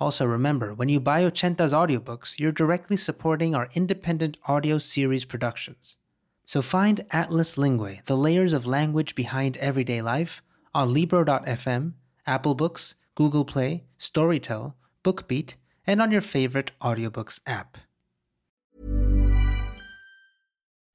Also, remember when you buy Ochenta's audiobooks, you're directly supporting our independent audio series productions. So find Atlas Linguae, the layers of language behind everyday life, on Libro.fm, Apple Books, Google Play, Storytel, BookBeat, and on your favorite audiobooks app.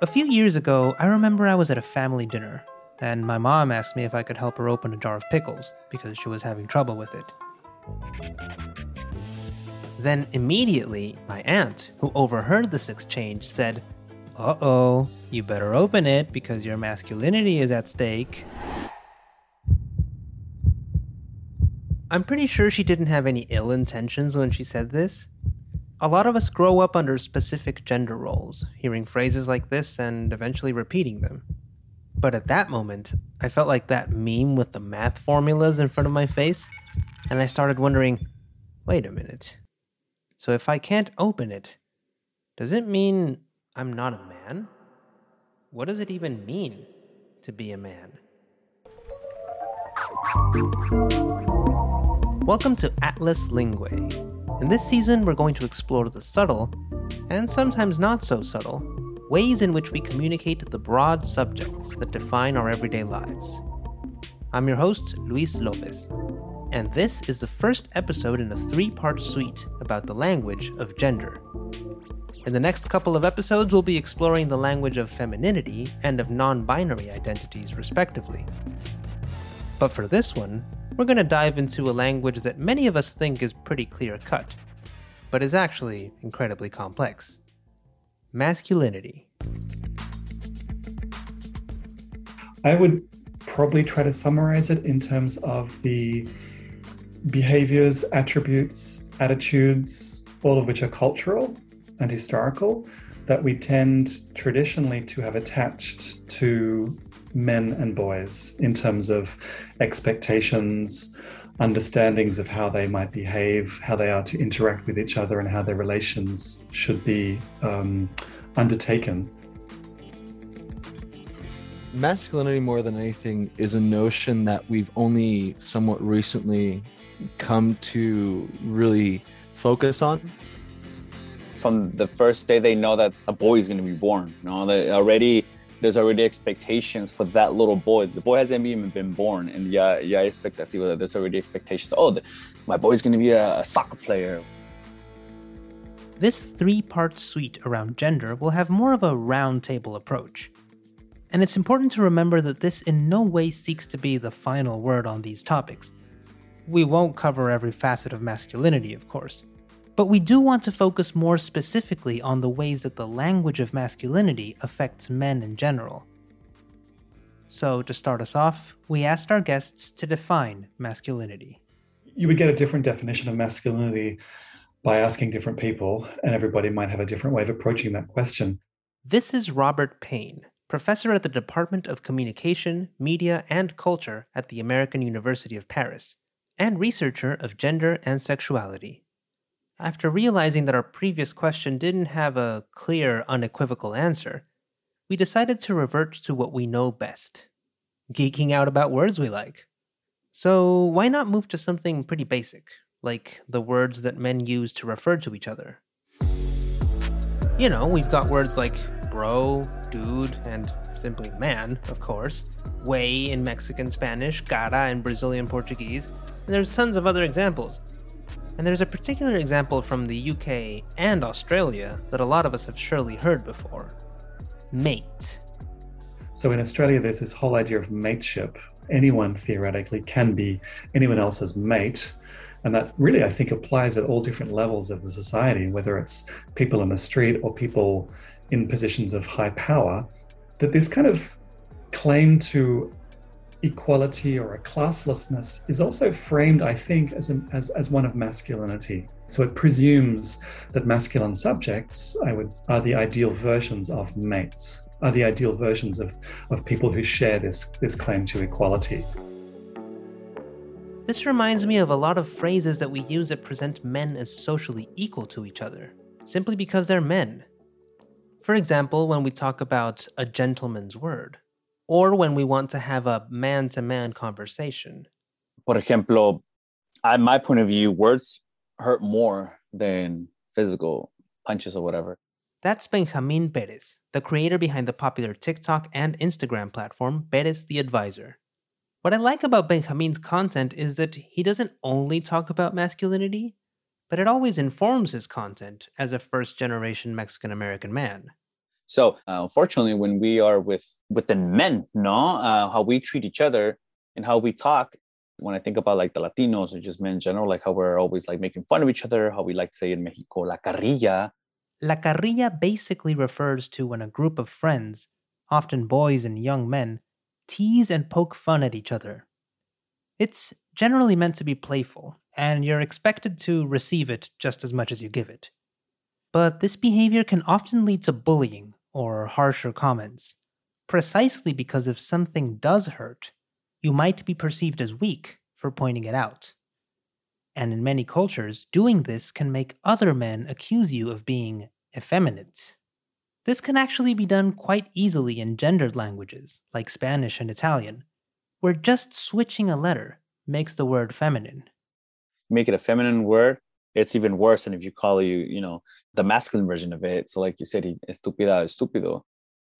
A few years ago, I remember I was at a family dinner, and my mom asked me if I could help her open a jar of pickles because she was having trouble with it. Then immediately, my aunt, who overheard this exchange, said, Uh oh, you better open it because your masculinity is at stake. I'm pretty sure she didn't have any ill intentions when she said this. A lot of us grow up under specific gender roles, hearing phrases like this and eventually repeating them. But at that moment, I felt like that meme with the math formulas in front of my face, and I started wondering wait a minute. So if I can't open it, does it mean I'm not a man? What does it even mean to be a man? Welcome to Atlas Linguae. In this season, we're going to explore the subtle, and sometimes not so subtle, ways in which we communicate the broad subjects that define our everyday lives. I'm your host, Luis Lopez, and this is the first episode in a three part suite about the language of gender. In the next couple of episodes, we'll be exploring the language of femininity and of non binary identities, respectively. But for this one, we're going to dive into a language that many of us think is pretty clear cut, but is actually incredibly complex masculinity. I would probably try to summarize it in terms of the behaviors, attributes, attitudes, all of which are cultural and historical, that we tend traditionally to have attached to men and boys in terms of expectations, understandings of how they might behave, how they are to interact with each other, and how their relations should be um, undertaken. Masculinity, more than anything, is a notion that we've only somewhat recently come to really focus on. From the first day they know that a boy is going to be born, you know, they already there's already expectations for that little boy. The boy hasn't even been born, and yeah, yeah, I expect That people that there's already expectations. Oh, the, my boy's to be a, a soccer player. This three part suite around gender will have more of a roundtable approach. And it's important to remember that this in no way seeks to be the final word on these topics. We won't cover every facet of masculinity, of course, but we do want to focus more specifically on the ways that the language of masculinity affects men in general. So, to start us off, we asked our guests to define masculinity. You would get a different definition of masculinity by asking different people, and everybody might have a different way of approaching that question. This is Robert Payne, professor at the Department of Communication, Media, and Culture at the American University of Paris, and researcher of gender and sexuality. After realizing that our previous question didn't have a clear, unequivocal answer, we decided to revert to what we know best geeking out about words we like. So, why not move to something pretty basic, like the words that men use to refer to each other? You know, we've got words like bro, dude, and simply man, of course, way in Mexican Spanish, cara in Brazilian Portuguese, and there's tons of other examples. And there's a particular example from the UK and Australia that a lot of us have surely heard before mate. So in Australia, there's this whole idea of mateship. Anyone theoretically can be anyone else's mate. And that really, I think, applies at all different levels of the society, whether it's people in the street or people in positions of high power, that this kind of claim to equality or a classlessness is also framed, I think, as, a, as, as one of masculinity. So it presumes that masculine subjects I would, are the ideal versions of mates, are the ideal versions of, of people who share this, this claim to equality. This reminds me of a lot of phrases that we use that present men as socially equal to each other, simply because they're men. For example, when we talk about a gentleman's word, or when we want to have a man to man conversation. Por ejemplo, at my point of view, words hurt more than physical punches or whatever. That's Benjamin Perez, the creator behind the popular TikTok and Instagram platform Perez the Advisor. What I like about Benjamin's content is that he doesn't only talk about masculinity, but it always informs his content as a first generation Mexican American man. So uh, unfortunately, when we are with within men, no, uh, how we treat each other and how we talk. When I think about like the Latinos or just men in general, like how we're always like making fun of each other, how we like to say in Mexico, la carrilla. La carrilla basically refers to when a group of friends, often boys and young men, tease and poke fun at each other. It's generally meant to be playful, and you're expected to receive it just as much as you give it. But this behavior can often lead to bullying or harsher comments, precisely because if something does hurt, you might be perceived as weak for pointing it out. And in many cultures, doing this can make other men accuse you of being effeminate. This can actually be done quite easily in gendered languages, like Spanish and Italian, where just switching a letter makes the word feminine. Make it a feminine word, it's even worse than if you call you, you know, the masculine version of it. So, like you said, estúpida, estúpido.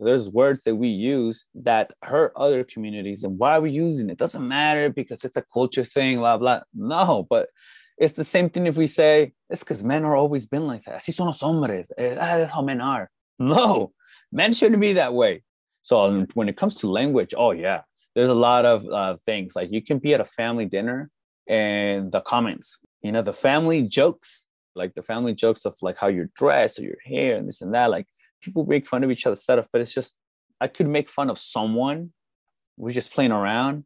There's words that we use that hurt other communities. And why are we using it? it doesn't matter because it's a culture thing, blah, blah. No, but it's the same thing if we say, it's because men are always been like that. Así son los hombres. Eh, ah, that's how men are. No, men shouldn't be that way. So um, when it comes to language, oh, yeah, there's a lot of uh, things. Like you can be at a family dinner and the comments, you know, the family jokes like the family jokes of like how you're dressed or your hair and this and that. Like people make fun of each other stuff, but it's just I could make fun of someone. We're just playing around,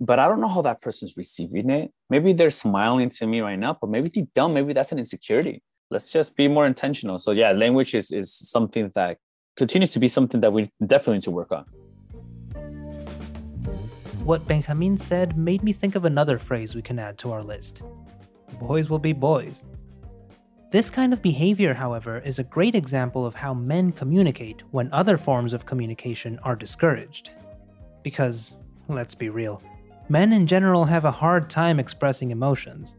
but I don't know how that person's receiving it. Maybe they're smiling to me right now, but maybe deep down, maybe that's an insecurity. Let's just be more intentional. So yeah, language is is something that continues to be something that we definitely need to work on. What Benjamin said made me think of another phrase we can add to our list. Boys will be boys. This kind of behavior, however, is a great example of how men communicate when other forms of communication are discouraged. Because, let's be real, men in general have a hard time expressing emotions.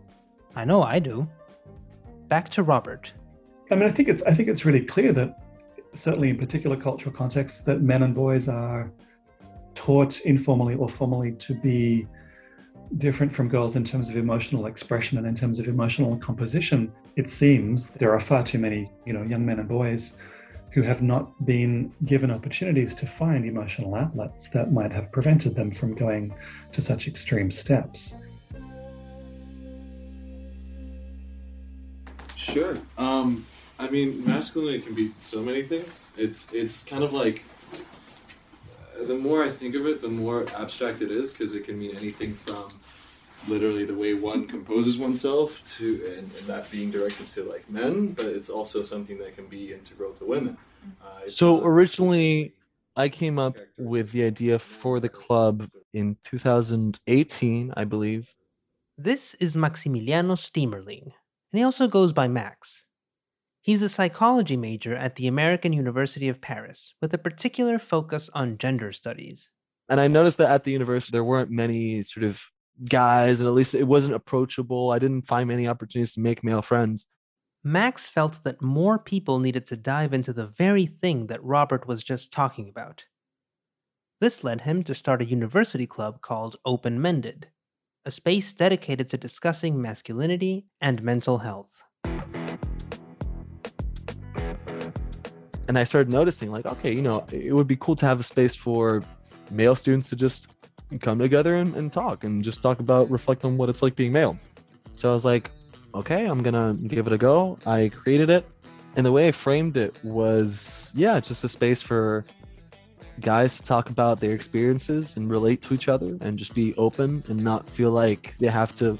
I know I do. Back to Robert. I mean, I think it's I think it's really clear that certainly in particular cultural contexts that men and boys are taught informally or formally to be different from girls in terms of emotional expression and in terms of emotional composition. It seems there are far too many, you know, young men and boys who have not been given opportunities to find emotional outlets that might have prevented them from going to such extreme steps. Sure. Um, I mean, masculinity can be so many things. It's it's kind of like the more I think of it, the more abstract it is because it can mean anything from literally the way one composes oneself to and, and, that being directed to like men but it's also something that can be integral to women. Uh, so originally i came up with the idea for the club in 2018 i believe. This is maximiliano Stiemerling and he also goes by max He's a psychology major at the American University of Paris with a particular focus on gender studies. And I noticed that at the university, there weren't many sort of guys, and at least it wasn't approachable. I didn't find many opportunities to make male friends. Max felt that more people needed to dive into the very thing that Robert was just talking about. This led him to start a university club called Open Mended, a space dedicated to discussing masculinity and mental health. And I started noticing, like, okay, you know, it would be cool to have a space for male students to just come together and, and talk and just talk about, reflect on what it's like being male. So I was like, okay, I'm gonna give it a go. I created it, and the way I framed it was, yeah, just a space for guys to talk about their experiences and relate to each other and just be open and not feel like they have to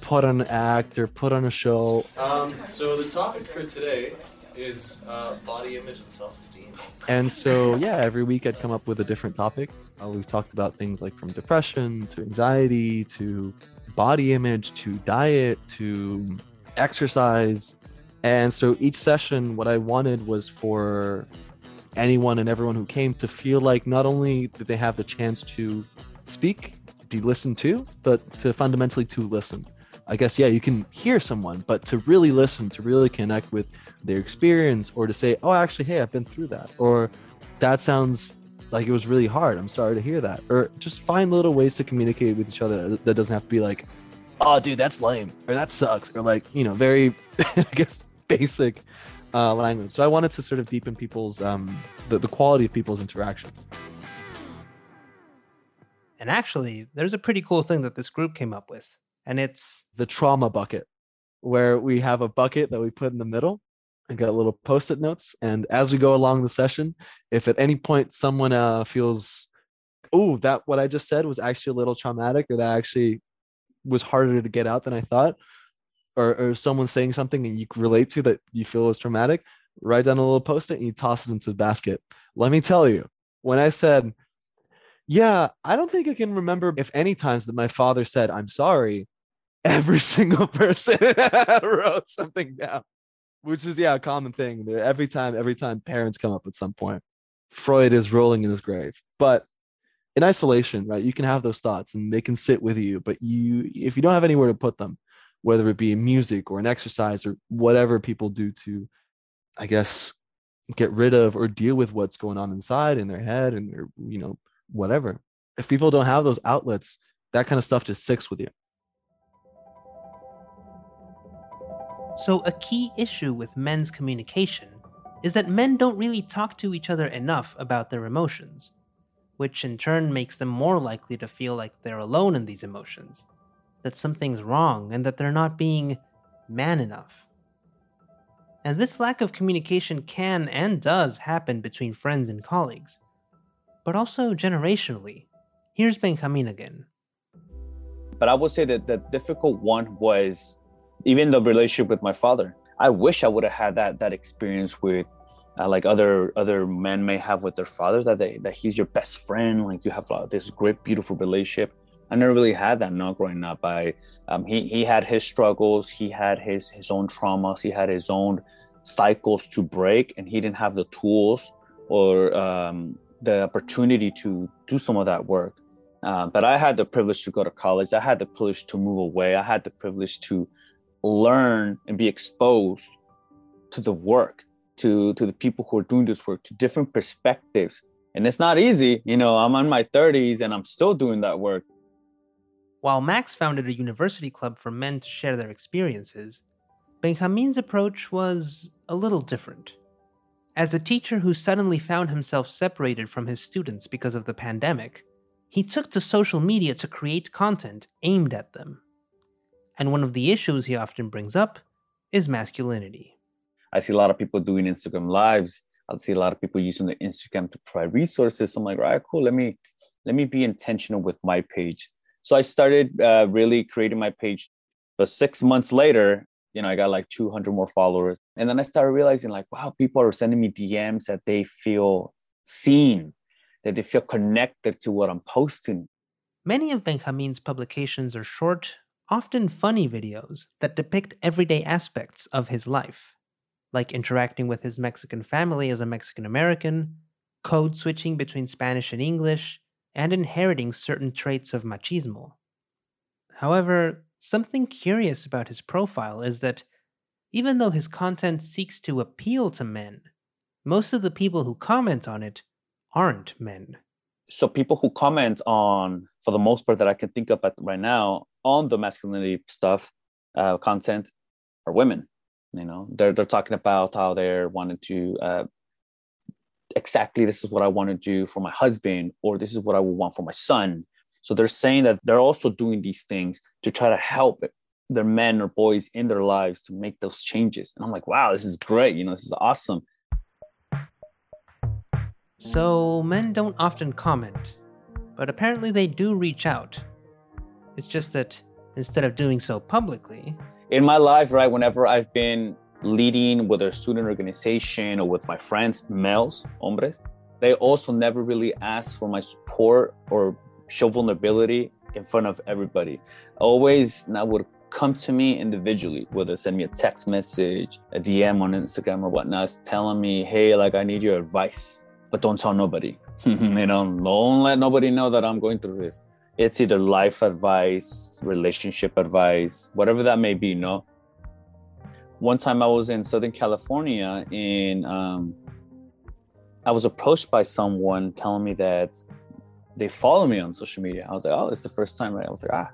put on an act or put on a show. Um, so the topic for today is uh, body image and self-esteem. And so, yeah, every week I'd come up with a different topic. Uh, we've talked about things like from depression to anxiety to body image to diet to exercise. And so each session, what I wanted was for anyone and everyone who came to feel like not only did they have the chance to speak, be listened to, but to fundamentally to listen. I guess yeah, you can hear someone, but to really listen, to really connect with their experience, or to say, "Oh, actually, hey, I've been through that," or "That sounds like it was really hard. I'm sorry to hear that," or just find little ways to communicate with each other that doesn't have to be like, "Oh, dude, that's lame," or "That sucks," or like you know, very, I guess, basic uh, language. So I wanted to sort of deepen people's um, the, the quality of people's interactions. And actually, there's a pretty cool thing that this group came up with, and it's the trauma bucket, where we have a bucket that we put in the middle and got little post-it notes. And as we go along the session, if at any point someone uh, feels, oh, that what I just said was actually a little traumatic, or that actually was harder to get out than I thought, or, or someone saying something and you relate to that you feel is traumatic, write down a little post-it and you toss it into the basket. Let me tell you, when I said, yeah, I don't think I can remember if any times that my father said, I'm sorry, every single person wrote something down, which is, yeah, a common thing. Every time, every time parents come up at some point, Freud is rolling in his grave. But in isolation, right, you can have those thoughts and they can sit with you, but you, if you don't have anywhere to put them, whether it be music or an exercise or whatever people do to, I guess, get rid of or deal with what's going on inside in their head and their, you know, whatever. If people don't have those outlets, that kind of stuff just sticks with you. So, a key issue with men's communication is that men don't really talk to each other enough about their emotions, which in turn makes them more likely to feel like they're alone in these emotions that something's wrong and that they're not being man enough. And this lack of communication can and does happen between friends and colleagues, but also generationally. Here's Benjamin again. But I would say that the difficult one was even the relationship with my father. I wish I would have had that that experience with uh, like other other men may have with their father that they that he's your best friend like you have uh, this great beautiful relationship I never really had that not growing up. I um, he he had his struggles, he had his his own traumas, he had his own cycles to break, and he didn't have the tools or um, the opportunity to do some of that work. Uh, but I had the privilege to go to college. I had the privilege to move away. I had the privilege to learn and be exposed to the work, to to the people who are doing this work, to different perspectives. And it's not easy. You know, I'm in my 30s and I'm still doing that work. While Max founded a university club for men to share their experiences, Benjamin's approach was a little different. As a teacher who suddenly found himself separated from his students because of the pandemic, he took to social media to create content aimed at them. And one of the issues he often brings up is masculinity. I see a lot of people doing Instagram lives. I see a lot of people using the Instagram to provide resources. I'm like, all right, cool. Let me let me be intentional with my page. So I started uh, really creating my page. But six months later, you know, I got like 200 more followers. And then I started realizing, like, wow, people are sending me DMs that they feel seen, that they feel connected to what I'm posting. Many of Benjamin's publications are short, often funny videos that depict everyday aspects of his life, like interacting with his Mexican family as a Mexican American, code switching between Spanish and English, and inheriting certain traits of machismo. However, something curious about his profile is that even though his content seeks to appeal to men, most of the people who comment on it aren't men. So people who comment on, for the most part that I can think of at right now, on the masculinity stuff, uh, content, are women. You know, they're they're talking about how they're wanting to uh, exactly this is what I want to do for my husband, or this is what I would want for my son. So they're saying that they're also doing these things to try to help their men or boys in their lives to make those changes. And I'm like, wow, this is great. You know, this is awesome. So men don't often comment, but apparently they do reach out. It's just that instead of doing so publicly, in my life, right, whenever I've been leading with a student organization or with my friends, males, hombres, they also never really ask for my support or show vulnerability in front of everybody. Always that would come to me individually, whether send me a text message, a DM on Instagram or whatnot, telling me, hey, like I need your advice, but don't tell nobody. you know, don't let nobody know that I'm going through this. It's either life advice, relationship advice, whatever that may be, You no? One time I was in Southern California and um, I was approached by someone telling me that they follow me on social media. I was like, oh, it's the first time, right? I was like, ah,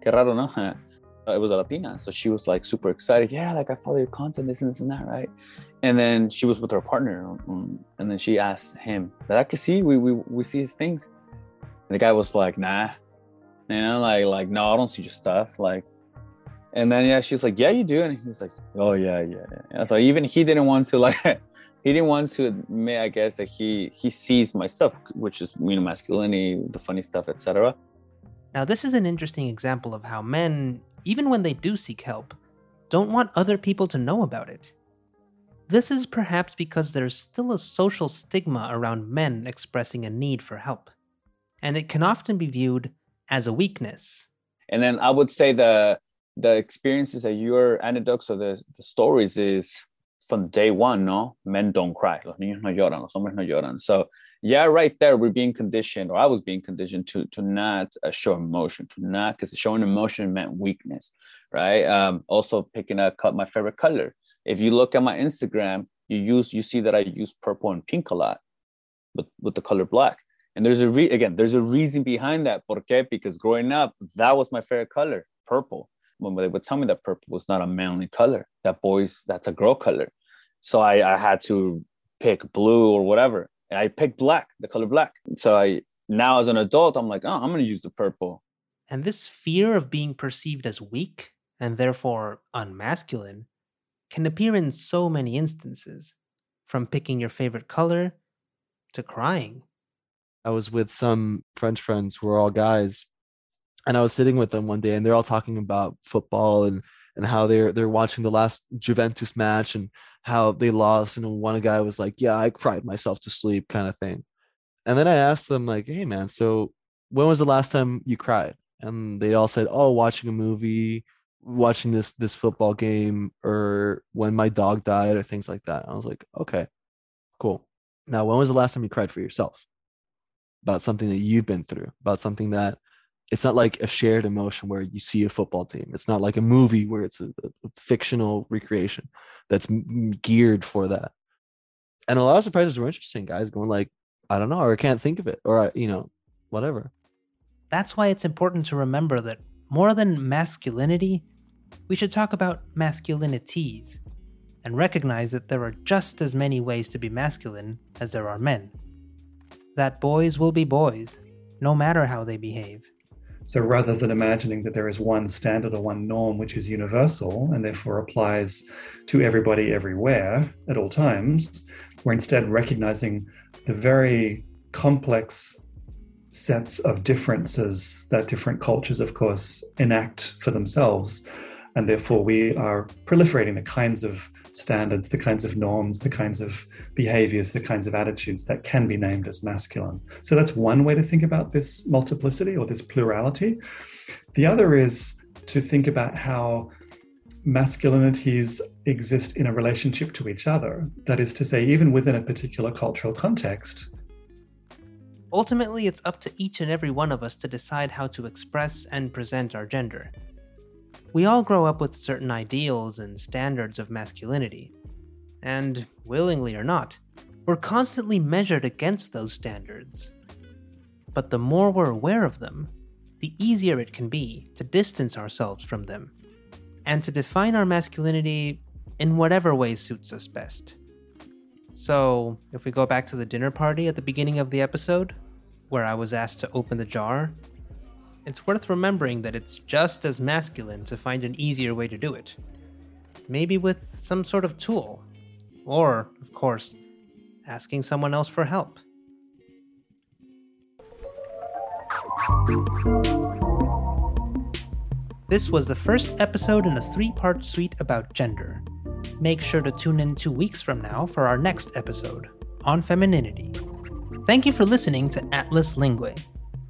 qué raro, no? it was a Latina. So she was like super excited. Yeah, like I follow your content, this and this and that, right? And then she was with her partner. Um, and then she asked him, "That I can see, we, we, we see his things. And the guy was like, nah. You know, like, like, no, I don't see your stuff. Like, and then, yeah, she's like, yeah, you do. And he's like, oh, yeah, yeah, yeah. So even he didn't want to, like, he didn't want to admit, I guess, that he he sees my stuff, which is, you know, masculinity, the funny stuff, etc. Now, this is an interesting example of how men even when they do seek help, don't want other people to know about it. This is perhaps because there's still a social stigma around men expressing a need for help, and it can often be viewed as a weakness. And then I would say the the experiences that your anecdotes or the, the stories is from day one, no? Men don't cry. Los niños no lloran, los hombres no lloran. So yeah, right there, we're being conditioned, or I was being conditioned to to not uh, show emotion, to not because showing emotion meant weakness, right? Um, also picking a cut my favorite color. If you look at my Instagram, you use you see that I use purple and pink a lot, with with the color black. And there's a re- again, there's a reason behind that. ¿Por qué? Because growing up, that was my favorite color, purple. When they would tell me that purple was not a manly color, that boys, that's a girl color. So I, I had to pick blue or whatever and I picked black, the color black. So I now as an adult, I'm like, oh, I'm gonna use the purple. And this fear of being perceived as weak and therefore unmasculine can appear in so many instances, from picking your favorite color to crying. I was with some French friends who are all guys, and I was sitting with them one day, and they're all talking about football and and how they're they're watching the last Juventus match and how they lost. And one guy was like, "Yeah, I cried myself to sleep," kind of thing. And then I asked them like, "Hey, man, so when was the last time you cried?" And they all said, "Oh, watching a movie, watching this this football game, or when my dog died, or things like that." I was like, "Okay, cool." Now, when was the last time you cried for yourself about something that you've been through, about something that it's not like a shared emotion where you see a football team. It's not like a movie where it's a, a fictional recreation that's m- geared for that. And a lot of surprises were interesting, guys going like, I don't know, or I can't think of it, or I, you know, whatever. That's why it's important to remember that more than masculinity, we should talk about masculinities and recognize that there are just as many ways to be masculine as there are men. That boys will be boys, no matter how they behave. So rather than imagining that there is one standard or one norm which is universal and therefore applies to everybody everywhere at all times, we're instead recognizing the very complex sets of differences that different cultures, of course, enact for themselves. And therefore, we are proliferating the kinds of standards, the kinds of norms, the kinds of behaviors, the kinds of attitudes that can be named as masculine. So that's one way to think about this multiplicity or this plurality. The other is to think about how masculinities exist in a relationship to each other. That is to say, even within a particular cultural context. Ultimately, it's up to each and every one of us to decide how to express and present our gender. We all grow up with certain ideals and standards of masculinity. And, willingly or not, we're constantly measured against those standards. But the more we're aware of them, the easier it can be to distance ourselves from them, and to define our masculinity in whatever way suits us best. So, if we go back to the dinner party at the beginning of the episode, where I was asked to open the jar, it's worth remembering that it's just as masculine to find an easier way to do it. Maybe with some sort of tool. Or, of course, asking someone else for help. This was the first episode in a three part suite about gender. Make sure to tune in two weeks from now for our next episode on femininity. Thank you for listening to Atlas Linguae.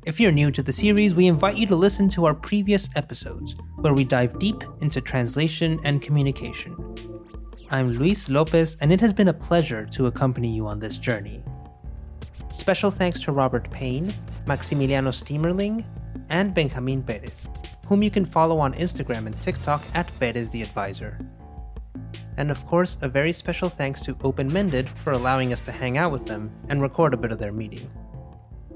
If you're new to the series, we invite you to listen to our previous episodes, where we dive deep into translation and communication. I'm Luis Lopez, and it has been a pleasure to accompany you on this journey. Special thanks to Robert Payne, Maximiliano Stiemerling, and Benjamin Perez, whom you can follow on Instagram and TikTok at Perez the Advisor. And of course, a very special thanks to Open Mended for allowing us to hang out with them and record a bit of their meeting.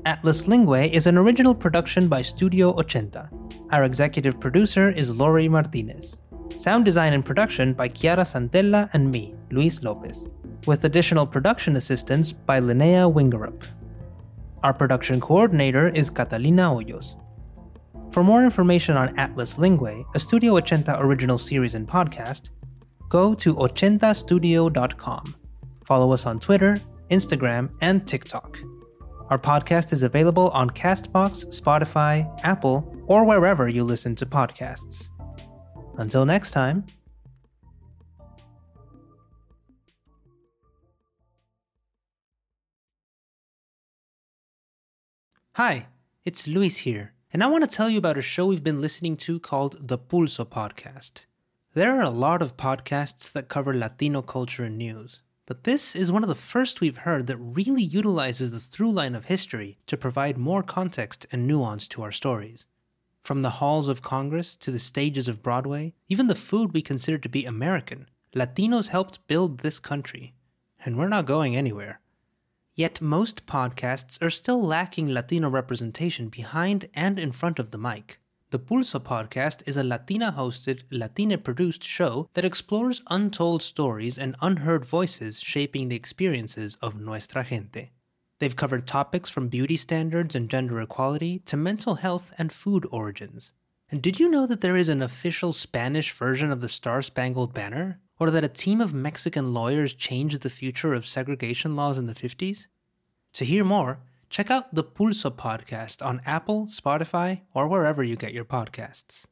Atlas Linguae is an original production by Studio Ochenta. Our executive producer is Lory Martinez. Sound design and production by Chiara Santella and me, Luis Lopez, with additional production assistance by Linnea Wingerup. Our production coordinator is Catalina Hoyos. For more information on Atlas Linguae, a Studio Ochenta original series and podcast, go to ochentastudio.com. Follow us on Twitter, Instagram, and TikTok. Our podcast is available on Castbox, Spotify, Apple, or wherever you listen to podcasts. Until next time. Hi, it's Luis here, and I want to tell you about a show we've been listening to called the Pulso Podcast. There are a lot of podcasts that cover Latino culture and news, but this is one of the first we've heard that really utilizes the through line of history to provide more context and nuance to our stories. From the halls of Congress to the stages of Broadway, even the food we consider to be American, Latinos helped build this country. And we're not going anywhere. Yet most podcasts are still lacking Latino representation behind and in front of the mic. The Pulso podcast is a Latina hosted, Latina produced show that explores untold stories and unheard voices shaping the experiences of nuestra gente. They've covered topics from beauty standards and gender equality to mental health and food origins. And did you know that there is an official Spanish version of the Star Spangled Banner? Or that a team of Mexican lawyers changed the future of segregation laws in the 50s? To hear more, check out the Pulso podcast on Apple, Spotify, or wherever you get your podcasts.